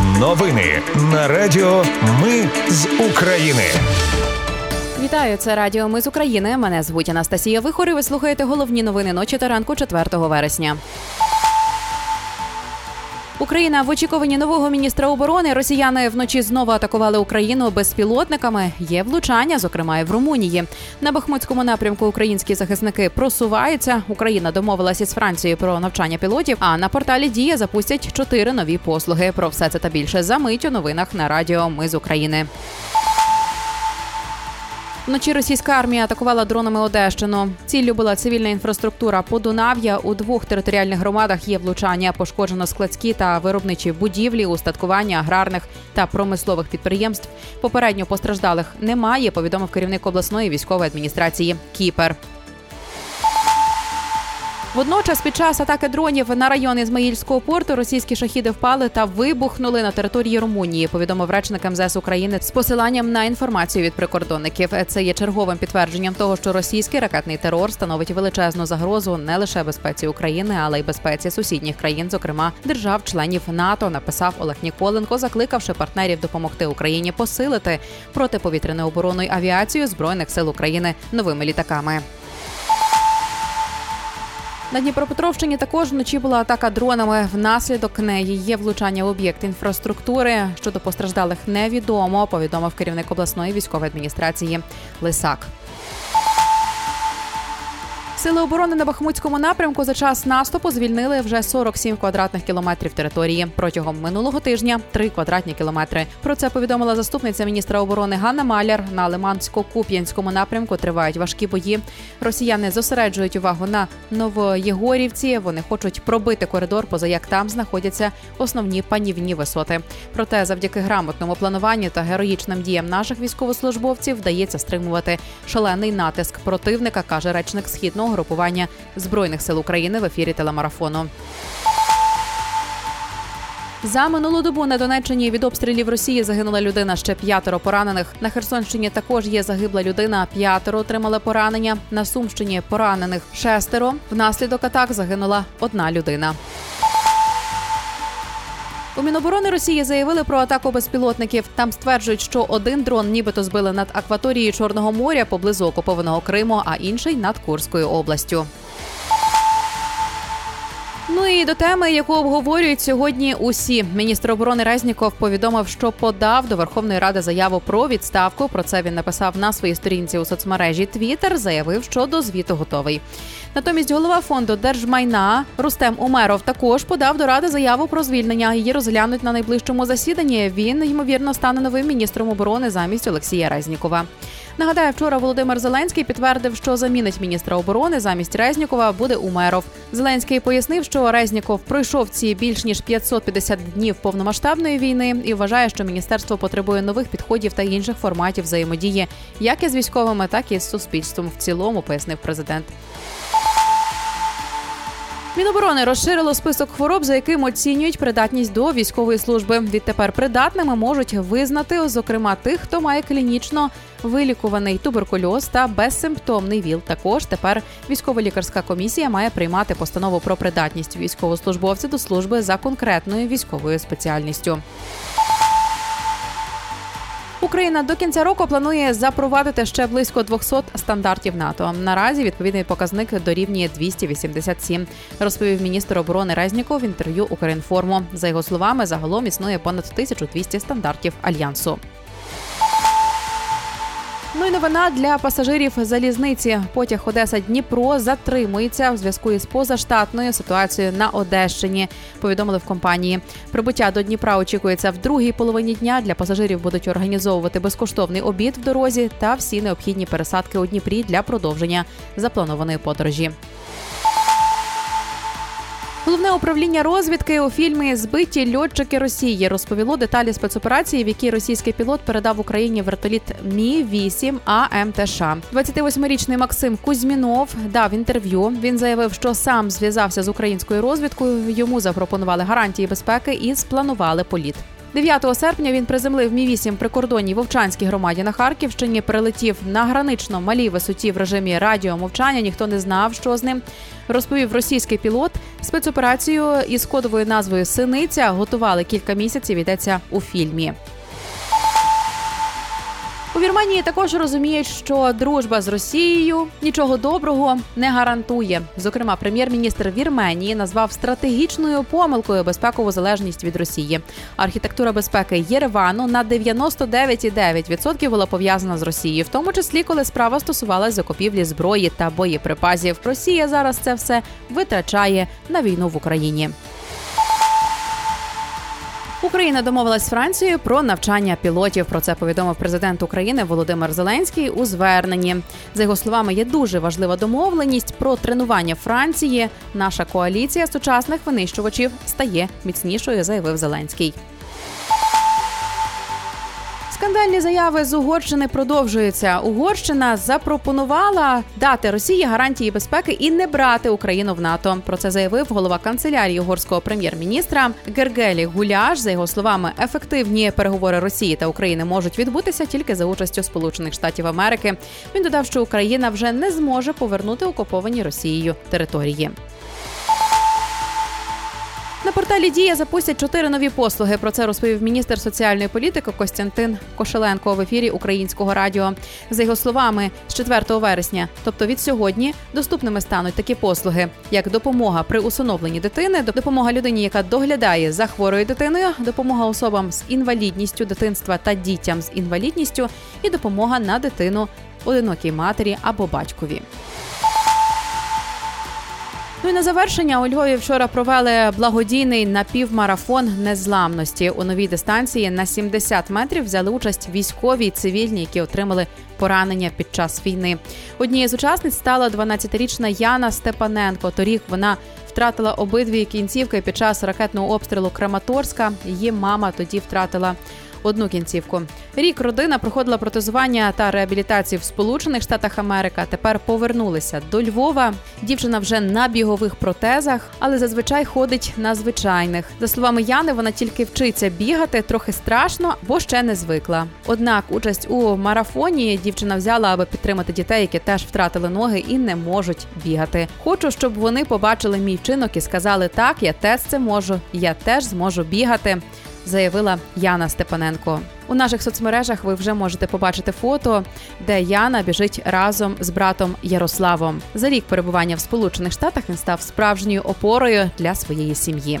Новини на Радіо Ми з України. Вітаю, це Радіо Ми з України. Мене звуть Анастасія Вихор і Ви слухаєте головні новини ночі та ранку 4 вересня. Україна в очікуванні нового міністра оборони. Росіяни вночі знову атакували Україну безпілотниками. Є влучання, зокрема і в Румунії. На Бахмутському напрямку українські захисники просуваються. Україна домовилася з Францією про навчання пілотів. А на порталі Дія запустять чотири нові послуги. Про все це та більше за мить у новинах на радіо. Ми з України. Вночі російська армія атакувала дронами Одещину. Ціллю була цивільна інфраструктура Подунав'я. У двох територіальних громадах є влучання. Пошкоджено складські та виробничі будівлі, устаткування аграрних та промислових підприємств. Попередньо постраждалих немає. Повідомив керівник обласної військової адміністрації Кіпер. Водночас, під час атаки дронів на район Ізмаїльського порту російські шахіди впали та вибухнули на території Румунії. Повідомив речник МЗС України з посиланням на інформацію від прикордонників. Це є черговим підтвердженням того, що російський ракетний терор становить величезну загрозу не лише безпеці України, але й безпеці сусідніх країн, зокрема держав-членів НАТО. Написав Олег Ніколенко, закликавши партнерів допомогти Україні посилити протиповітряну оборону й авіацію збройних сил України новими літаками. На Дніпропетровщині також вночі була атака дронами. Внаслідок неї є влучання в об'єкт інфраструктури. Щодо постраждалих невідомо. Повідомив керівник обласної військової адміністрації Лисак. Сили оборони на Бахмутському напрямку за час наступу звільнили вже 47 квадратних кілометрів території. Протягом минулого тижня 3 квадратні кілометри. Про це повідомила заступниця міністра оборони Ганна Маляр. На Лимансько-Куп'янському напрямку тривають важкі бої. Росіяни зосереджують увагу на Новоєгорівці. Вони хочуть пробити коридор, поза як там знаходяться основні панівні висоти. Проте, завдяки грамотному плануванню та героїчним діям наших військовослужбовців вдається стримувати шалений натиск противника, каже речник східного групування збройних сил України в ефірі телемарафону. За минулу добу на Донеччині від обстрілів Росії загинула людина ще п'ятеро поранених. На Херсонщині також є загибла людина. П'ятеро отримали поранення. На Сумщині поранених шестеро. Внаслідок атак загинула одна людина. У Міноборони Росії заявили про атаку безпілотників. Там стверджують, що один дрон нібито збили над акваторією Чорного моря поблизу окупованого Криму, а інший над Курською областю. Ну і до теми, яку обговорюють сьогодні усі. Міністр оборони Резніков повідомив, що подав до Верховної Ради заяву про відставку. Про це він написав на своїй сторінці у соцмережі Твіттер, Заявив, що до звіту готовий. Натомість голова фонду держмайна Рустем Умеров також подав до ради заяву про звільнення. Її розглянуть на найближчому засіданні. Він ймовірно стане новим міністром оборони замість Олексія Резнікова. Нагадаю, вчора Володимир Зеленський підтвердив, що замінить міністра оборони замість Резнікова буде Умеров. Зеленський пояснив, що Резніков пройшов ці більш ніж 550 днів повномасштабної війни і вважає, що міністерство потребує нових підходів та інших форматів взаємодії, як із військовими, так і з суспільством в цілому, пояснив президент. Міноборони розширило список хвороб, за яким оцінюють придатність до військової служби. Відтепер придатними можуть визнати, зокрема, тих, хто має клінічно вилікуваний туберкульоз та безсимптомний ВІЛ. Також тепер військово-лікарська комісія має приймати постанову про придатність військовослужбовця до служби за конкретною військовою спеціальністю. Україна до кінця року планує запровадити ще близько 200 стандартів НАТО. Наразі відповідний показник дорівнює 287, розповів міністр оборони Резніков в інтерв'ю Укрінформу. За його словами, загалом існує понад 1200 стандартів альянсу. Ну і новина для пасажирів залізниці. Потяг Одеса Дніпро затримується в зв'язку із позаштатною ситуацією на Одещині. Повідомили в компанії. Прибуття до Дніпра очікується в другій половині дня. Для пасажирів будуть організовувати безкоштовний обід в дорозі та всі необхідні пересадки у Дніпрі для продовження запланованої подорожі. Головне управління розвідки у фільмі Збиті льотчики Росії розповіло деталі спецоперації, в якій російський пілот передав Україні вертоліт Мі 8 АМТШ. 28-річний Максим Кузьмінов дав інтерв'ю. Він заявив, що сам зв'язався з українською розвідкою. Йому запропонували гарантії безпеки і спланували політ. 9 серпня він приземлив мі 8 прикордонній Вовчанській громаді на Харківщині. Прилетів на гранично малій висоті в режимі радіомовчання. Ніхто не знав, що з ним розповів російський пілот. Спецоперацію із кодовою назвою Синиця готували кілька місяців. Йдеться у фільмі. Вірменії також розуміють, що дружба з Росією нічого доброго не гарантує. Зокрема, прем'єр-міністр Вірменії назвав стратегічною помилкою безпекову залежність від Росії. Архітектура безпеки Єревану на 99,9% була пов'язана з Росією, в тому числі коли справа стосувалась закупівлі зброї та боєприпасів. Росія зараз це все витрачає на війну в Україні. Україна домовилась з Францією про навчання пілотів. Про це повідомив президент України Володимир Зеленський у зверненні. За його словами, є дуже важлива домовленість про тренування Франції. Наша коаліція сучасних винищувачів стає міцнішою, заявив Зеленський. Скандальні заяви з Угорщини продовжуються. Угорщина запропонувала дати Росії гарантії безпеки і не брати Україну в НАТО. Про це заявив голова канцелярії угорського прем'єр-міністра Гергелі Гуляш. За його словами, ефективні переговори Росії та України можуть відбутися тільки за участю Сполучених Штатів Америки. Він додав, що Україна вже не зможе повернути окуповані Росією території. На порталі Дія запустять чотири нові послуги. Про це розповів міністр соціальної політики Костянтин Кошеленко в ефірі Українського радіо. За його словами, з 4 вересня, тобто від сьогодні, доступними стануть такі послуги, як допомога при усиновленні дитини, допомога людині, яка доглядає за хворою дитиною, допомога особам з інвалідністю дитинства та дітям з інвалідністю, і допомога на дитину одинокій матері або батькові. Ну і на завершення у Львові вчора провели благодійний напівмарафон незламності. У новій дистанції на 70 метрів взяли участь військові і цивільні, які отримали поранення під час війни. Однією з учасниць стала 12-річна Яна Степаненко. Торік вона втратила обидві кінцівки під час ракетного обстрілу Краматорська. Її мама тоді втратила одну кінцівку. Рік родина проходила протезування та реабілітацію в Сполучених Штатах Америка. Тепер повернулися до Львова. Дівчина вже на бігових протезах, але зазвичай ходить на звичайних. За словами Яни, вона тільки вчиться бігати трохи страшно, бо ще не звикла. Однак, участь у марафоні дівчина взяла, аби підтримати дітей, які теж втратили ноги і не можуть бігати. Хочу, щоб вони побачили мій вчинок і сказали: так, я теж це можу, я теж зможу бігати заявила Яна Степаненко. У наших соцмережах ви вже можете побачити фото, де Яна біжить разом з братом Ярославом. За рік перебування в Сполучених Штатах він став справжньою опорою для своєї сім'ї.